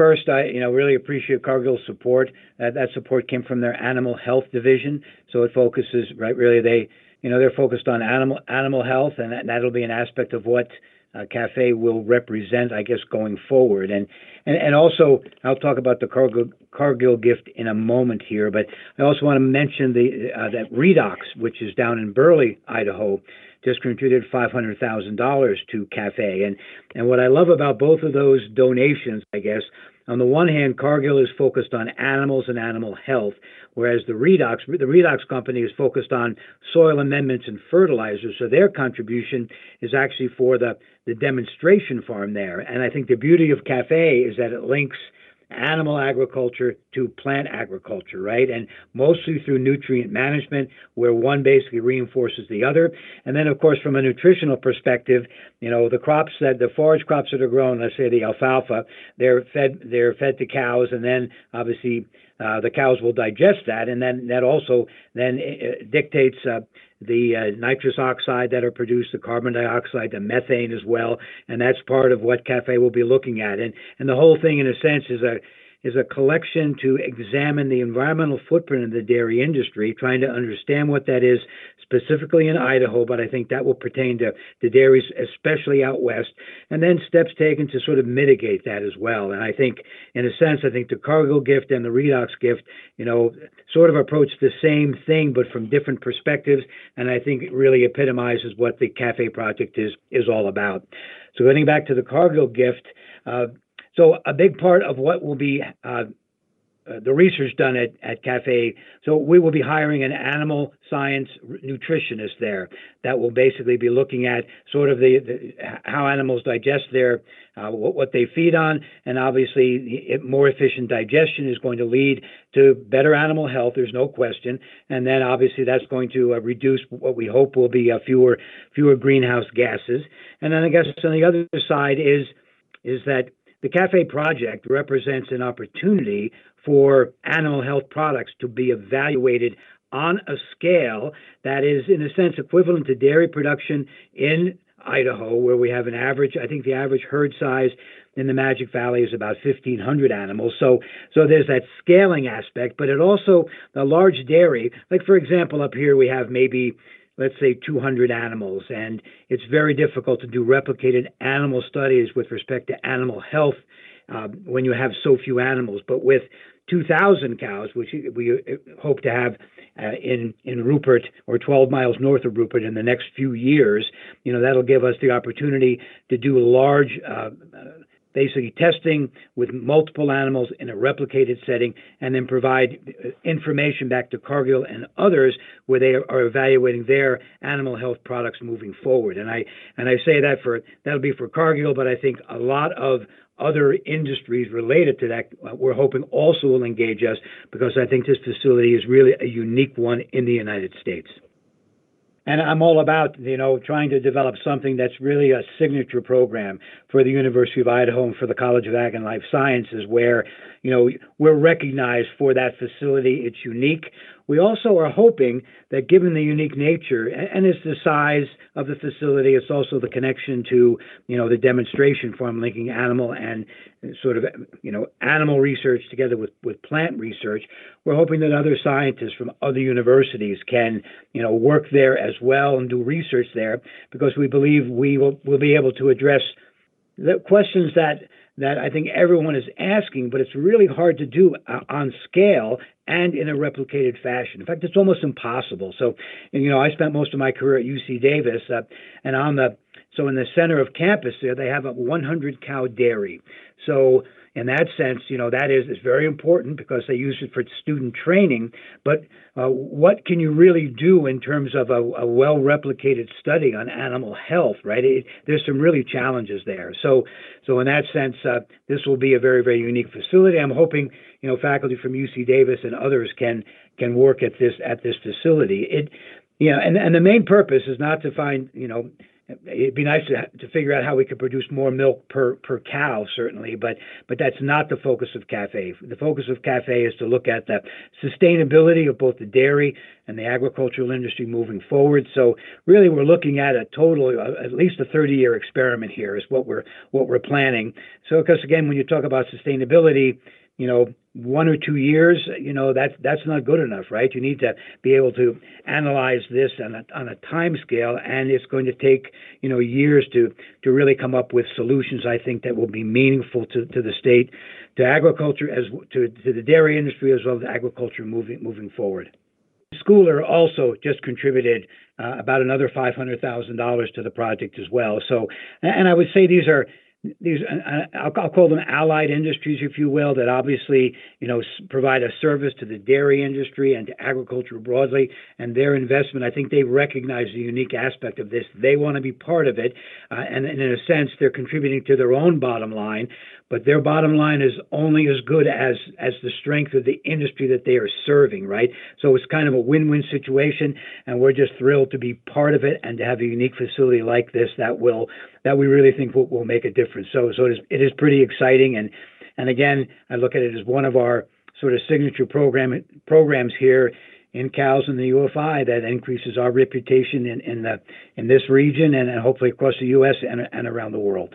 first, I you know really appreciate Cargill's support. That that support came from their animal health division, so it focuses right really they you know they're focused on animal animal health, and that, that'll be an aspect of what uh, Cafe will represent, I guess, going forward. And and, and also, I'll talk about the Cargill, Cargill gift in a moment here, but I also want to mention the uh, that Redox, which is down in Burley, Idaho, just contributed $500,000 to Cafe. And and what I love about both of those donations, I guess, on the one hand, Cargill is focused on animals and animal health, whereas the Redox, the Redox company is focused on soil amendments and fertilizers. So their contribution is actually for the, the demonstration farm there. And I think the beauty of Cafe is that it links – animal agriculture to plant agriculture, right? And mostly through nutrient management, where one basically reinforces the other. And then, of course, from a nutritional perspective, you know, the crops that the forage crops that are grown, let's say the alfalfa, they're fed they're fed to cows, and then obviously uh, the cows will digest that, and then that also then uh, dictates uh, the uh, nitrous oxide that are produced, the carbon dioxide, the methane as well, and that's part of what Cafe will be looking at. And and the whole thing, in a sense, is a is a collection to examine the environmental footprint of the dairy industry, trying to understand what that is specifically in Idaho, but I think that will pertain to the dairies, especially out west, and then steps taken to sort of mitigate that as well. And I think, in a sense, I think the Cargill gift and the Redox gift, you know, sort of approach the same thing, but from different perspectives, and I think it really epitomizes what the Cafe project is is all about. So getting back to the Cargill gift, uh, so a big part of what will be uh, uh, the research done at, at Cafe. So we will be hiring an animal science nutritionist there that will basically be looking at sort of the, the how animals digest their uh, what, what, they feed on, and obviously more efficient digestion is going to lead to better animal health. There's no question, and then obviously that's going to uh, reduce what we hope will be uh, fewer fewer greenhouse gases. And then I guess on the other side is is that the CAFE project represents an opportunity for animal health products to be evaluated on a scale that is, in a sense, equivalent to dairy production in Idaho, where we have an average, I think the average herd size in the Magic Valley is about 1,500 animals. So, so there's that scaling aspect, but it also, the large dairy, like for example, up here we have maybe let's say 200 animals, and it's very difficult to do replicated animal studies with respect to animal health uh, when you have so few animals. But with 2,000 cows, which we uh, hope to have uh, in in Rupert or 12 miles north of Rupert in the next few years, you know that'll give us the opportunity to do large uh, basically testing with multiple animals in a replicated setting and then provide uh, information back to Cargill and others where they are evaluating their animal health products moving forward. And I and I say that for that'll be for Cargill, but I think a lot of other industries related to that uh, we're hoping also will engage us because I think this facility is really a unique one in the United States and I'm all about you know trying to develop something that's really a signature program for the University of Idaho and for the College of Ag and Life Sciences, where you know we're recognized for that facility. It's unique. We also are hoping that given the unique nature and it's the size of the facility, it's also the connection to, you know, the demonstration farm linking animal and sort of, you know, animal research together with, with plant research. We're hoping that other scientists from other universities can, you know, work there as well and do research there because we believe we will, will be able to address the questions that that I think everyone is asking, but it's really hard to do uh, on scale and in a replicated fashion. In fact, it's almost impossible. So, you know, I spent most of my career at UC Davis, uh, and on the so in the center of campus there, they have a 100 cow dairy. So in that sense, you know, that is, is very important because they use it for student training. But uh, what can you really do in terms of a, a well replicated study on animal health, right? It, there's some really challenges there. So, so in that sense, uh, this will be a very, very unique facility. I'm hoping, you know, faculty from UC Davis and others can can work at this at this facility. It, you know, and and the main purpose is not to find, you know, it'd be nice to, to figure out how we could produce more milk per, per cow, certainly, but, but that's not the focus of CAFE. The focus of CAFE is to look at the sustainability of both the dairy and the agricultural industry moving forward. So really, we're looking at a total, uh, at least a 30-year experiment here is what we're what we're planning. So because again, when you talk about sustainability, you know, one or two years, you know, that's that's not good enough, right? You need to be able to analyze this on a on a time scale, and it's going to take you know years to to really come up with solutions. I think that will be meaningful to, to the state, to agriculture as to to the dairy industry as well as agriculture moving moving forward. Schooler also just contributed uh, about another $500,000 to the project as well. So, and I would say these are these I'll, I'll, call them allied industries, if you will, that obviously you know provide a service to the dairy industry and to agriculture broadly. And their investment, I think they recognize the unique aspect of this. They want to be part of it, uh, and, and in a sense, they're contributing to their own bottom line but their bottom line is only as good as as the strength of the industry that they are serving right so it's kind of a win-win situation and we're just thrilled to be part of it and to have a unique facility like this that will that we really think will, will make a difference so so it is, it is pretty exciting and and again i look at it as one of our sort of signature program programs here in CALS in the U of I that increases our reputation in, in the in this region and, and hopefully across the U.S. and, and around the world.